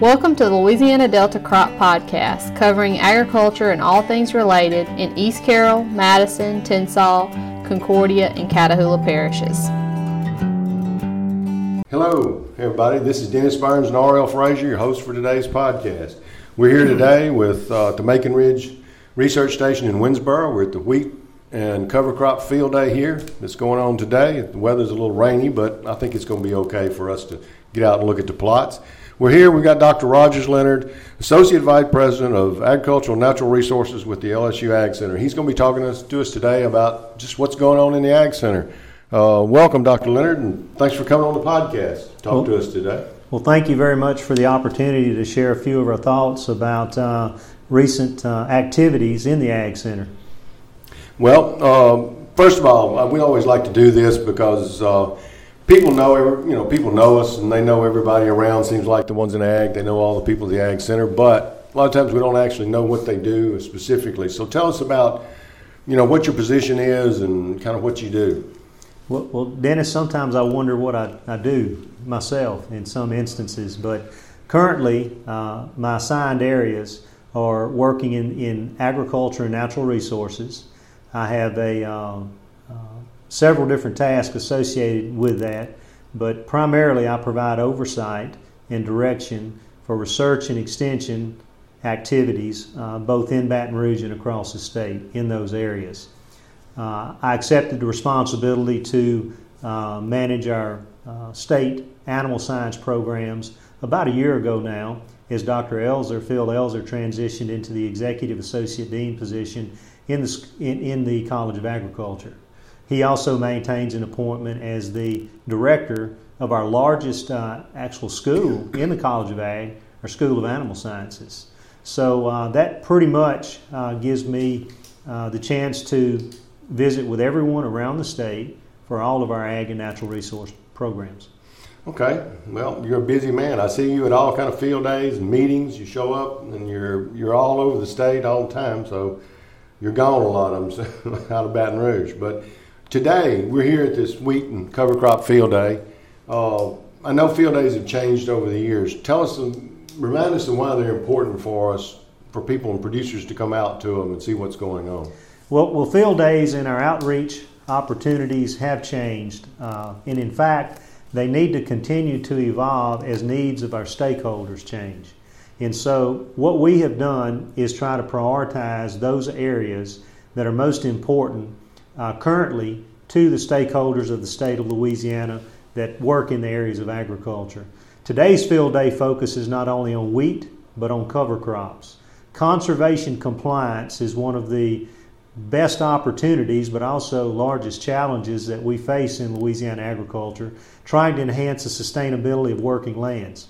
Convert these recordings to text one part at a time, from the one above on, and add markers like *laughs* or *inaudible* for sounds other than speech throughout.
Welcome to the Louisiana Delta Crop Podcast, covering agriculture and all things related in East Carroll, Madison, Tensas, Concordia, and Catahoula parishes. Hello, everybody. This is Dennis Burns and R.L. Frazier, your host for today's podcast. We're here today with uh, the Macon Ridge Research Station in Winnsboro. We're at the wheat and cover crop field day here that's going on today. The weather's a little rainy, but I think it's going to be okay for us to get out and look at the plots. We're here. We've got Dr. Rogers Leonard, Associate Vice President of Agricultural and Natural Resources with the LSU Ag Center. He's going to be talking to us, to us today about just what's going on in the Ag Center. Uh, welcome, Dr. Leonard, and thanks for coming on the podcast talk well, to us today. Well, thank you very much for the opportunity to share a few of our thoughts about uh, recent uh, activities in the Ag Center. Well, um, first of all, uh, we always like to do this because uh, people know, you know, people know us and they know everybody around. Seems like the ones in ag, they know all the people at the ag center, but a lot of times we don't actually know what they do specifically. So tell us about, you know, what your position is and kind of what you do. Well, well Dennis, sometimes I wonder what I, I do myself in some instances, but currently uh, my assigned areas are working in, in agriculture and natural resources. I have a um, several different tasks associated with that, but primarily I provide oversight and direction for research and extension activities uh, both in Baton Rouge and across the state in those areas. Uh, I accepted the responsibility to uh, manage our uh, state animal science programs about a year ago now as Dr. Elzer, Phil Elzer, transitioned into the Executive Associate Dean position in the, in, in the College of Agriculture. He also maintains an appointment as the director of our largest uh, actual school in the College of Ag, our School of Animal Sciences. So uh, that pretty much uh, gives me uh, the chance to visit with everyone around the state for all of our ag and natural resource programs. Okay, well, you're a busy man. I see you at all kind of field days and meetings. You show up and you're you're all over the state all the time. So you're gone a lot of them *laughs* out of Baton Rouge, but today we're here at this wheat and cover crop field day. Uh, I know field days have changed over the years. Tell us, remind us of why they're important for us, for people and producers to come out to them and see what's going on. Well, well field days and our outreach opportunities have changed, uh, and in fact, they need to continue to evolve as needs of our stakeholders change. And so, what we have done is try to prioritize those areas that are most important uh, currently to the stakeholders of the state of Louisiana that work in the areas of agriculture. Today's field day focuses not only on wheat, but on cover crops. Conservation compliance is one of the best opportunities, but also largest challenges that we face in Louisiana agriculture, trying to enhance the sustainability of working lands.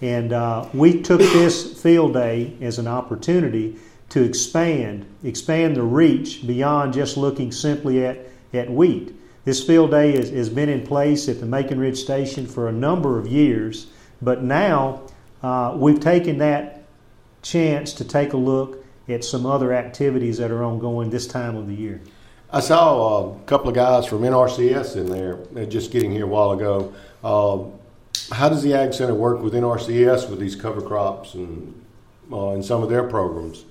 And uh, we took this field day as an opportunity to expand, expand the reach beyond just looking simply at, at wheat. This field day has, has been in place at the Macon Ridge Station for a number of years, but now uh, we've taken that chance to take a look at some other activities that are ongoing this time of the year. I saw a couple of guys from NRCS in there They're just getting here a while ago. Uh, how does the Ag Center work with NRCS with these cover crops and, uh, and some of their programs?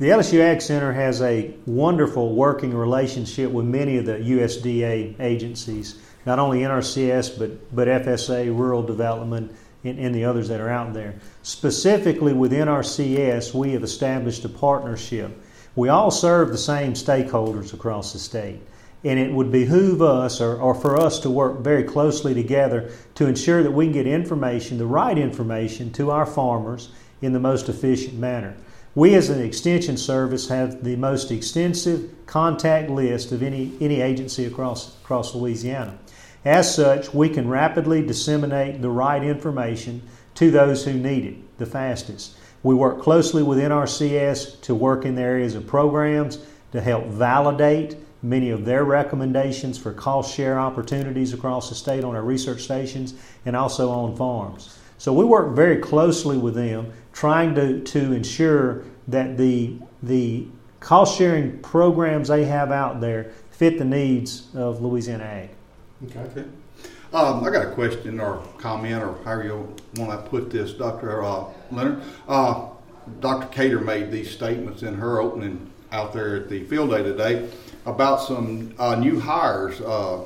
The LSU Ag Center has a wonderful working relationship with many of the USDA agencies, not only NRCS, but, but FSA, Rural Development, and, and the others that are out there. Specifically with NRCS, we have established a partnership. We all serve the same stakeholders across the state and it would behoove us or, or, for us to work very closely together to ensure that we can get information, the right information, to our farmers in the most efficient manner. We, as an extension service, have the most extensive contact list of any, any agency across, across Louisiana. As such, we can rapidly disseminate the right information to those who need it the fastest. We work closely with NRCS to work in the areas of programs to help validate many of their recommendations for cost share opportunities across the state on our research stations and also on farms. So we work very closely with them, trying to, to ensure that the, the cost sharing programs they have out there fit the needs of Louisiana Ag. Okay. Um, I got a question or comment or however you want to put this, Dr. Uh, Leonard. Uh, Dr. Cater made these statements in her opening out there at the field day today about some uh, new hires uh,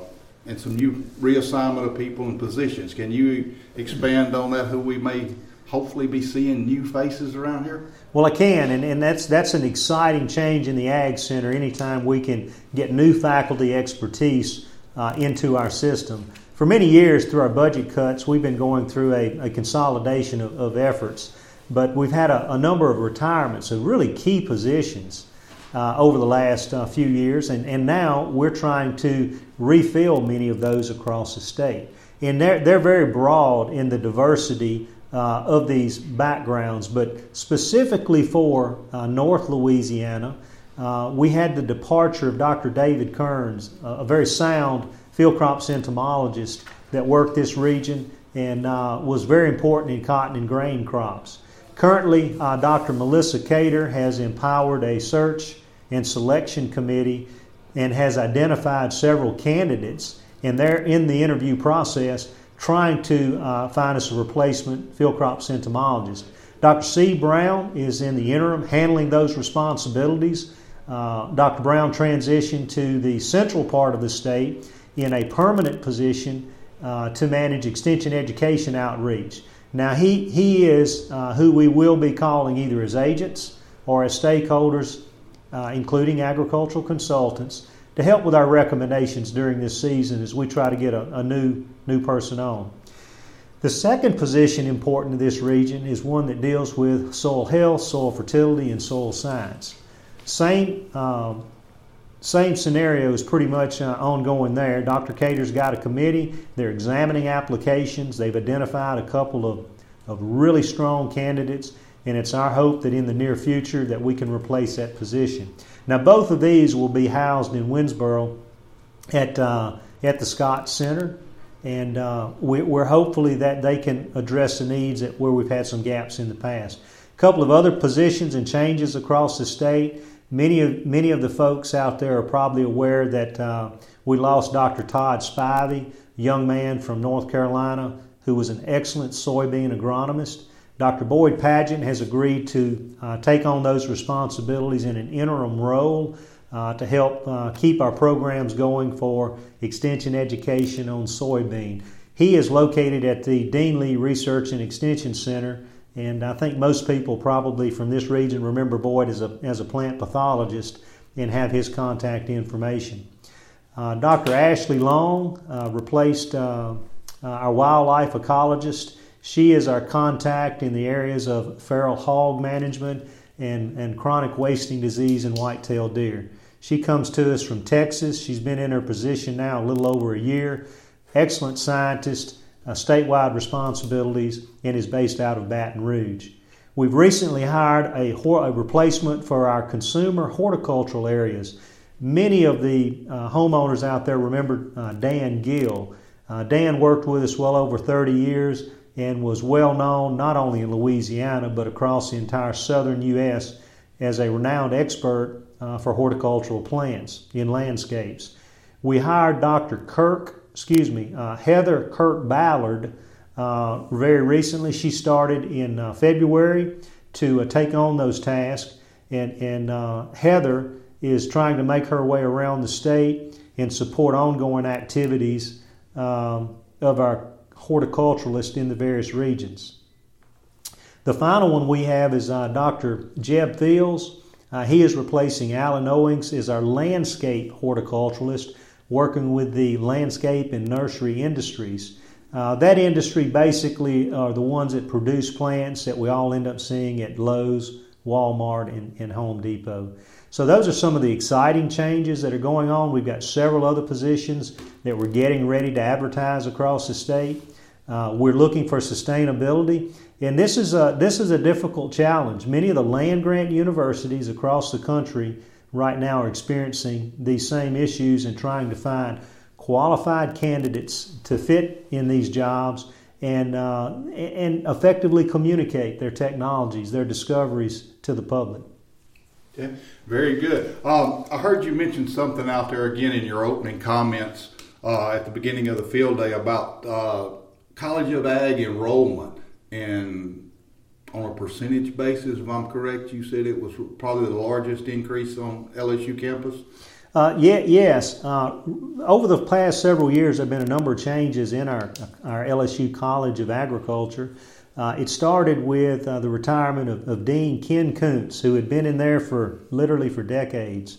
and some new reassignment of people and positions. Can you expand on that? Who we may hopefully be seeing new faces around here? Well, I can, and, and that's that's an exciting change in the Ag Center. Anytime we can get new faculty expertise uh, into our system. For many years, through our budget cuts, we've been going through a, a consolidation of, of, efforts, but we've had a, a, number of retirements of really key positions uh, over the last uh, few years, and, and now we're trying to refill many of those across the state. And they're, they're very broad in the diversity uh, of these backgrounds, but specifically for uh, North Louisiana, uh, we had the departure of Dr. David Kearns, a very sound field crops entomologist that worked this region and uh, was very important in cotton and grain crops. Currently, uh, Dr. Melissa Cater has empowered a search and selection committee and has identified several candidates, and they're in the interview process trying to uh, find us a replacement field crops entomologist. Dr. C. Brown is in the interim handling those responsibilities. Uh, Dr. Brown transitioned to the central part of the state in a permanent position uh, to manage extension education outreach. Now, he, he is uh, who we will be calling either as agents or as stakeholders, uh, including agricultural consultants, to help with our recommendations during this season as we try to get a, a new, new person on. The second position important to this region is one that deals with soil health, soil fertility, and soil science. Same um, same scenario is pretty much uh, ongoing there. Dr. Cater's got a committee. They're examining applications. They've identified a couple of, of really strong candidates, and it's our hope that in the near future that we can replace that position. Now, both of these will be housed in Winnsboro at, uh, at the Scott Center, and uh, we, are hopefully that they can address the needs at where we've had some gaps in the past. A couple of other positions and changes across the state. Many of, many of the folks out there are probably aware that uh, we lost Dr. Todd Spivey, a young man from North Carolina who was an excellent soybean agronomist. Dr. Boyd Padgett has agreed to uh, take on those responsibilities in an interim role uh, to help uh, keep our programs going for extension education on soybean. He is located at the Dean Lee Research and Extension Center and I think most people probably from this region remember Boyd as a, as a plant pathologist and have his contact information. Uh, Dr. Ashley Long uh, replaced uh, our wildlife ecologist. She is our contact in the areas of feral hog management and, and chronic wasting disease in white-tailed deer. She comes to us from Texas. She's been in her position now a little over a year. Excellent scientist uh, statewide responsibilities and is based out of Baton Rouge. We've recently hired a, a replacement for our consumer horticultural areas. Many of the uh, homeowners out there remember uh, Dan Gill. Uh, Dan worked with us well over 30 years and was well known not only in Louisiana but across the entire southern U.S. as a renowned expert uh, for horticultural plants in landscapes. We hired Dr. Kirk excuse me, uh, Heather Kirk Ballard uh, very recently. She started in uh, February to uh, take on those tasks, and, and uh, Heather is trying to make her way around the state and support ongoing activities um, of our horticulturalists in the various regions. The final one we have is uh, Dr. Jeb Fields. he is replacing Allen Owings as our landscape horticulturalist working with the landscape and nursery industries. Uh, that industry basically are the ones that produce plants that we all end up seeing at Lowe's, Walmart, and, and Home Depot. So those are some of the exciting changes that are going on. We've got several other positions that we're getting ready to advertise across the state. Uh, we're looking for sustainability, and this is a this is a difficult challenge. Many of the land grant universities across the country right now are experiencing these same issues and trying to find qualified candidates to fit in these jobs and, uh, and effectively communicate their technologies, their discoveries to the public. Okay, very good. Um, I heard you mention something out there again in your opening comments uh, at the beginning of the field day about uh, College of Ag enrollment and on a percentage basis, if I'm correct, you said it was probably the largest increase on LSU campus. Uh, yeah, yes. Uh, over the past several years, there have been a number of changes in our, our LSU College of Agriculture. Uh, it started with uh, the retirement of, of, Dean Ken Koonce, who had been in there for literally for decades.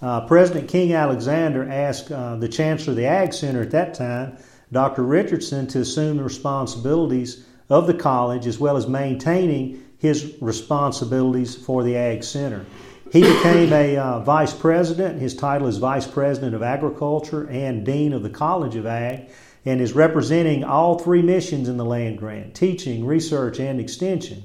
Uh, President King Alexander asked uh, the Chancellor of the Ag Center at that time, Dr. Richardson, to assume the responsibilities of the college as well as maintaining his responsibilities for the Ag Center. He became a uh, vice president. His title is Vice President of Agriculture and Dean of the College of Ag, and is representing all three missions in the land grant teaching, research, and extension.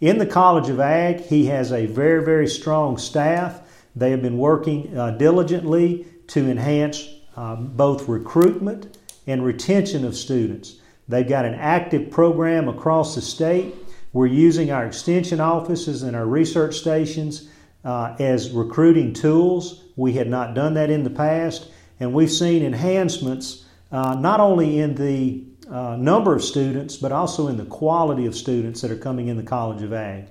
In the College of Ag, he has a very, very strong staff. They have been working uh, diligently to enhance uh, both recruitment and retention of students. They've got an active program across the state. We're using our extension offices and our research stations uh, as recruiting tools. We had not done that in the past, and we've seen enhancements uh, not only in the uh, number of students, but also in the quality of students that are coming in the College of Ag.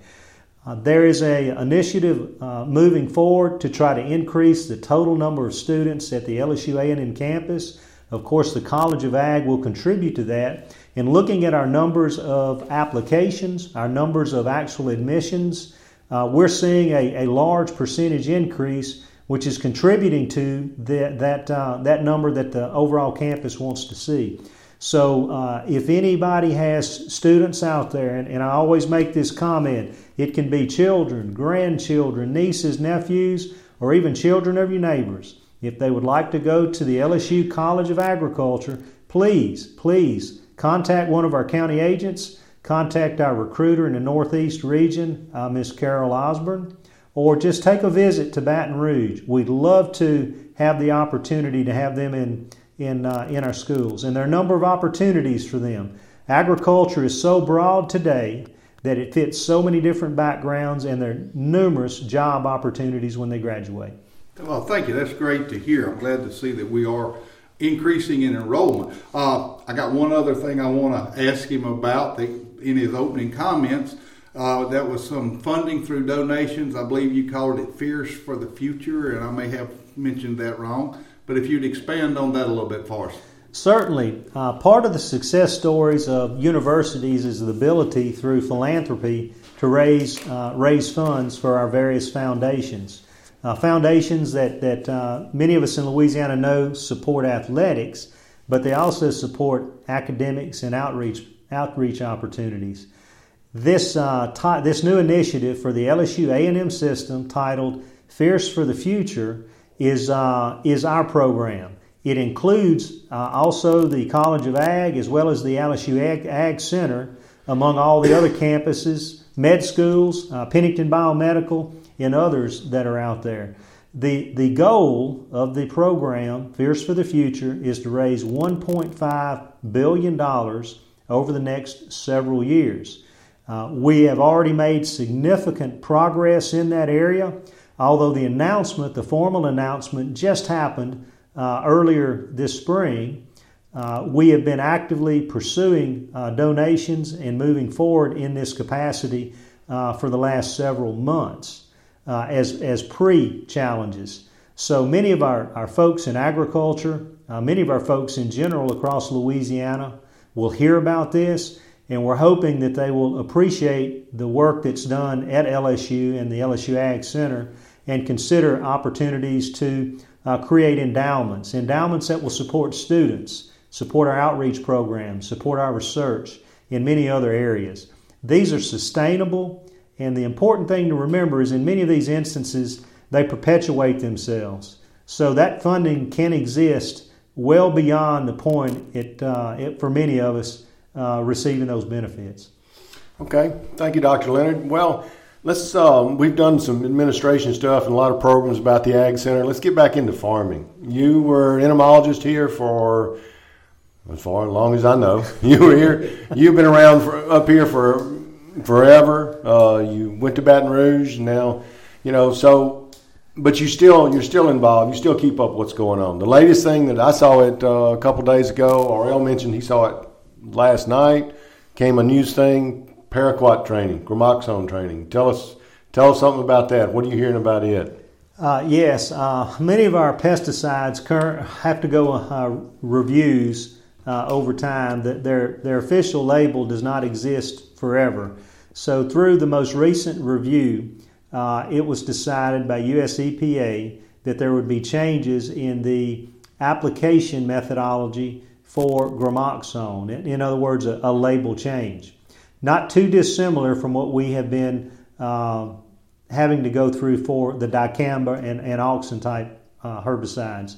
Uh, there is a initiative uh, moving forward to try to increase the total number of students at the LSU A&M campus. Of course, the College of Ag will contribute to that. In looking at our numbers of applications, our numbers of actual admissions, uh, we're seeing a, a large percentage increase, which is contributing to the, that, uh, that number that the overall campus wants to see. So, uh, if anybody has students out there, and, and, I always make this comment, it can be children, grandchildren, nieces, nephews, or even children of your neighbors. If they would like to go to the LSU College of Agriculture, please, please contact one of our county agents contact our recruiter in the Northeast region, uh, Miss Carol Osborne, or just take a visit to Baton Rouge. We'd love to have the opportunity to have them in, in, uh, in our schools. And there are a number of opportunities for them. Agriculture is so broad today that it fits so many different backgrounds, and there are numerous job opportunities when they graduate. Well, thank you. That's great to hear. I'm glad to see that we are increasing in enrollment. Uh, I got one other thing I want to ask him about. The, in his opening comments. Uh, that was some funding through donations. I believe you called it Fierce for the Future, and I may have mentioned that wrong. But if you'd expand on that a little bit for us. Certainly. Uh, part of the success stories of universities is the ability through philanthropy to raise, uh, raise funds for our various foundations. Uh, foundations that, that uh, many of us in Louisiana know support athletics, but they also support academics and outreach outreach opportunities. This, uh, this new initiative for the LSU A&M system titled Fierce for the Future is, uh, is our program. It includes uh, also the College of Ag as well as the LSU Ag, Ag Center, among all the other campuses, med schools, uh, Pennington Biomedical, and others that are out there. The, the goal of the program, Fierce for the Future, is to raise $1.5 billion over the next several years. Uh, we have already made significant progress in that area, although the announcement, the formal announcement, just happened uh, earlier this spring. Uh, we have been actively pursuing uh, donations and moving forward in this capacity uh, for the last several months as, as pre challenges. So many of our, our folks in agriculture, many of our folks in general across Louisiana, will hear about this, and we're hoping that they will appreciate the work that's done at LSU and the LSU Ag Center and consider opportunities to uh, create endowments, endowments that will support students, support our outreach programs, support our research in many other areas. These are sustainable, and the important thing to remember is in many of these instances, they perpetuate themselves. So that funding can exist well beyond the point it, uh, it for many of us uh, receiving those benefits. Okay, thank you, Dr. Leonard. Well, let's um, we've done some administration stuff and a lot of programs about the Ag Center. Let's get back into farming. You were an entomologist here for as far as long as I know. *laughs* You were here. You've been around for, up here for forever. Uh, you went to Baton Rouge, now you know. So but you still you're still involved. You still keep up what's going on. The latest thing that I saw it uh, a couple days ago, R.L. mentioned he saw it last night. Came a news thing: paraquat training, gramoxone training. Tell us tell us something about that. What are you hearing about it? Uh, yes, uh, many of our pesticides current, have to go uh, reviews uh, over time. That their their official label does not exist forever. So through the most recent review, uh, it was decided by US EPA that there would be changes in the application methodology for gramoxone. In other words, a, a label change. Not too dissimilar from what we have been uh, having to go through for the dicamba and, and auxin type uh, herbicides.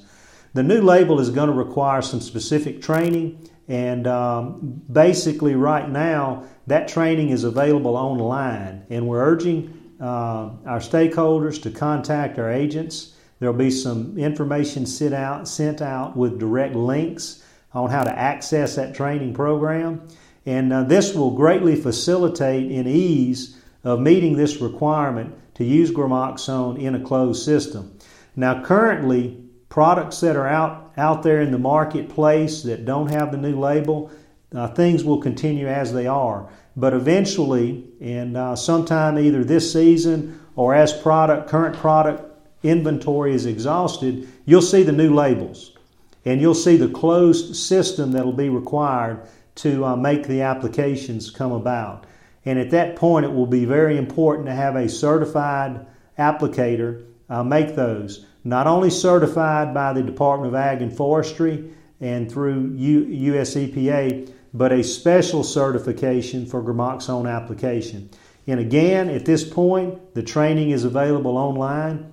The new label is going to require some specific training, and um, basically, right now, that training is available online, and we're urging uh, our stakeholders to contact our agents. There'll be some information sent out, sent out with direct links on how to access that training program. And uh, this will greatly facilitate and ease of meeting this requirement to use gramoxone in a closed system. Now, currently, products that are out, out there in the marketplace that don't have the new label, uh, things will continue as they are. But eventually, and uh, sometime either this season or as product current product inventory is exhausted, you'll see the new labels, and you'll see the closed system that'll be required to uh, make the applications come about. And at that point, it will be very important to have a certified applicator uh, make those. Not only certified by the Department of Ag and Forestry and through U- US EPA, but a special certification for gramoxone application. And again, at this point, the training is available online,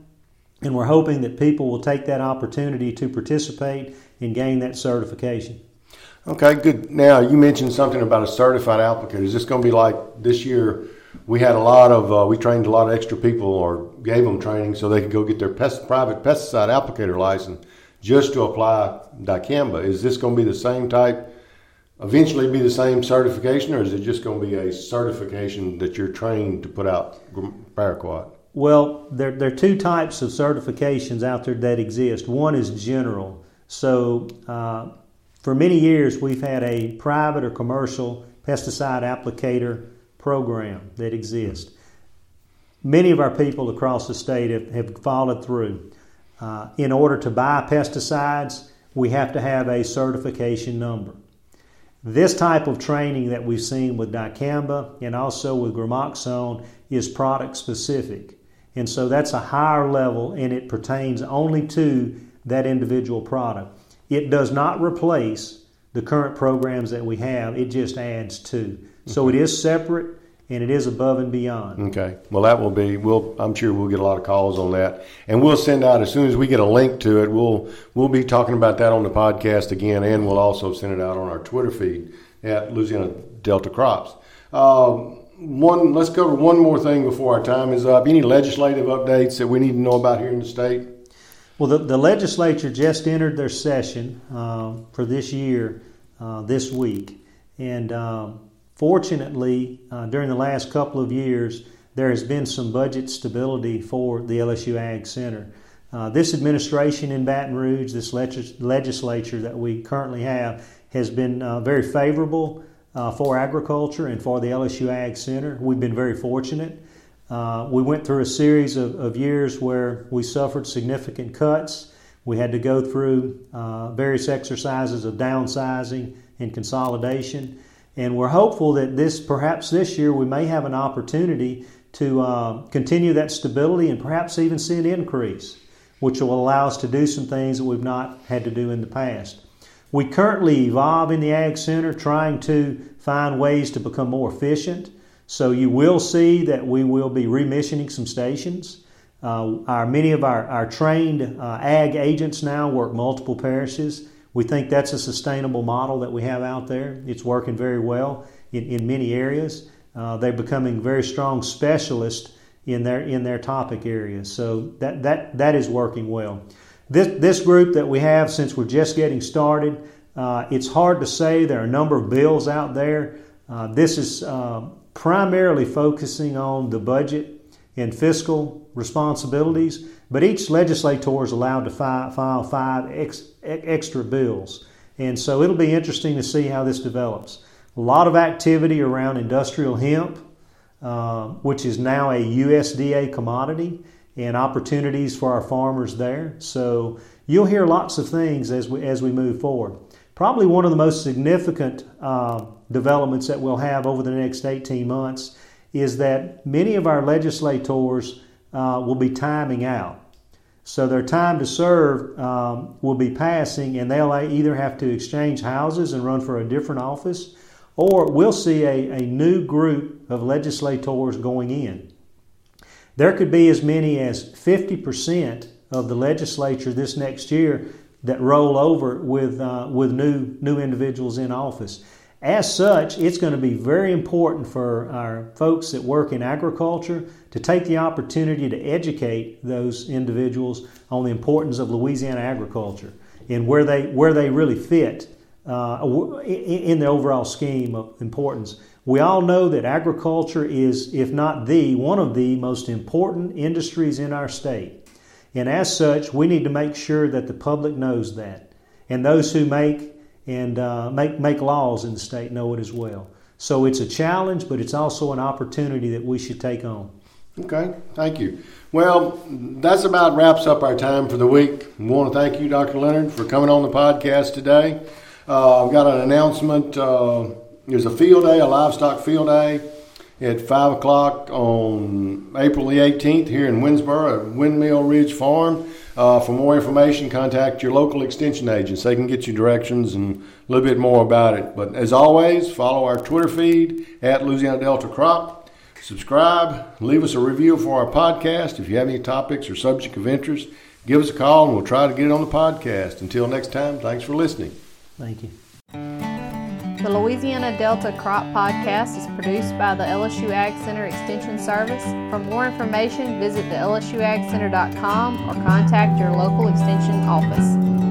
and we're hoping that people will take that opportunity to participate and gain that certification. Okay, good. Now, you mentioned something about a certified applicator. Is this going to be like this year? We had a lot of, uh, we trained a lot of extra people or gave them training so they could go get their pest, private pesticide applicator license just to apply dicamba. Is this going to be the same type eventually be the same certification, or is it just going to be a certification that you're trained to put out paraquat? Well, there, there are two types of certifications out there that exist. One is general. So, uh, for many years, we've had a private or commercial pesticide applicator program that exists. Many of our people across the state have, have followed through. Uh, in order to buy pesticides, we have to have a certification number. This type of training that we've seen with dicamba and also with gramoxone is product specific. And so that's a higher level and it pertains only to that individual product. It does not replace the current programs that we have, it just adds to. So it is separate and it is above and beyond. Okay. Well, that will be. We'll. I'm sure we'll get a lot of calls on that, and we'll send out as soon as we get a link to it. We'll we'll be talking about that on the podcast again, and we'll also send it out on our Twitter feed at Louisiana Delta Crops. Um, one. Let's cover one more thing before our time is up. Any legislative updates that we need to know about here in the state? Well, the, the legislature just entered their session uh, for this year uh, this week, and. Um, Fortunately, uh, during the last couple of years, there has been some budget stability for the LSU Ag Center. Uh, this administration in Baton Rouge, this legislature that we currently have, has been uh, very favorable uh, for agriculture and for the LSU Ag Center. We've been very fortunate. Uh, we went through a series of, of, years where we suffered significant cuts. We had to go through uh, various exercises of downsizing and consolidation. And we're hopeful that this, perhaps this year, we may have an opportunity to uh, continue that stability and perhaps even see an increase, which will allow us to do some things that we've not had to do in the past. We currently evolve in the Ag Center trying to find ways to become more efficient. So you will see that we will be remissioning some stations. Uh, our, many of our, our trained uh, ag agents now work multiple parishes. We think that's a sustainable model that we have out there. It's working very well in, in many areas. Uh, they're becoming very strong specialists in their in their topic areas. So that that that is working well. This this group that we have since we're just getting started, uh, it's hard to say. There are a number of bills out there. Uh, this is uh, primarily focusing on the budget and fiscal responsibilities, but each legislator is allowed to fi- file five ex- extra bills. And so it'll be interesting to see how this develops. A lot of activity around industrial hemp, uh, which is now a USDA commodity, and opportunities for our farmers there. So you'll hear lots of things as we, as we move forward. Probably one of the most significant uh, developments that we'll have over the next 18 months is that many of our legislators uh, will be timing out. So their time to serve um, will be passing, and they'll either have to exchange houses and run for a different office, or we'll see a, a new group of legislators going in. There could be as many as 50% of the legislature this next year that roll over with, uh, with new, new individuals in office. As such, it's going to be very important for our folks that work in agriculture to take the opportunity to educate those individuals on the importance of Louisiana agriculture and where they, where they really fit uh, in the overall scheme of importance. We all know that agriculture is, if not the, one of the most important industries in our state. And as such, we need to make sure that the public knows that. And those who make and uh, make, make laws in the state know it as well. So it's a challenge, but it's also an opportunity that we should take on. Okay, thank you. Well, that's about wraps up our time for the week. We want to thank you, Dr. Leonard, for coming on the podcast today. Uh, I've got an announcement. Uh, there's a field day, a livestock field day at 5 o'clock on April the 18th here in Winnsboro at Windmill Ridge Farm. Uh, for more information, contact your local extension agents. They can get you directions and a little bit more about it. But as always, follow our Twitter feed at Louisiana Delta Crop. Subscribe, leave us a review for our podcast. If you have any topics or subject of interest, give us a call and we'll try to get it on the podcast. Until next time, thanks for listening. Thank you. The Louisiana Delta Crop Podcast is produced by the LSU Ag Center Extension Service. For more information, visit the LSUAgCenter.com or contact your local Extension office.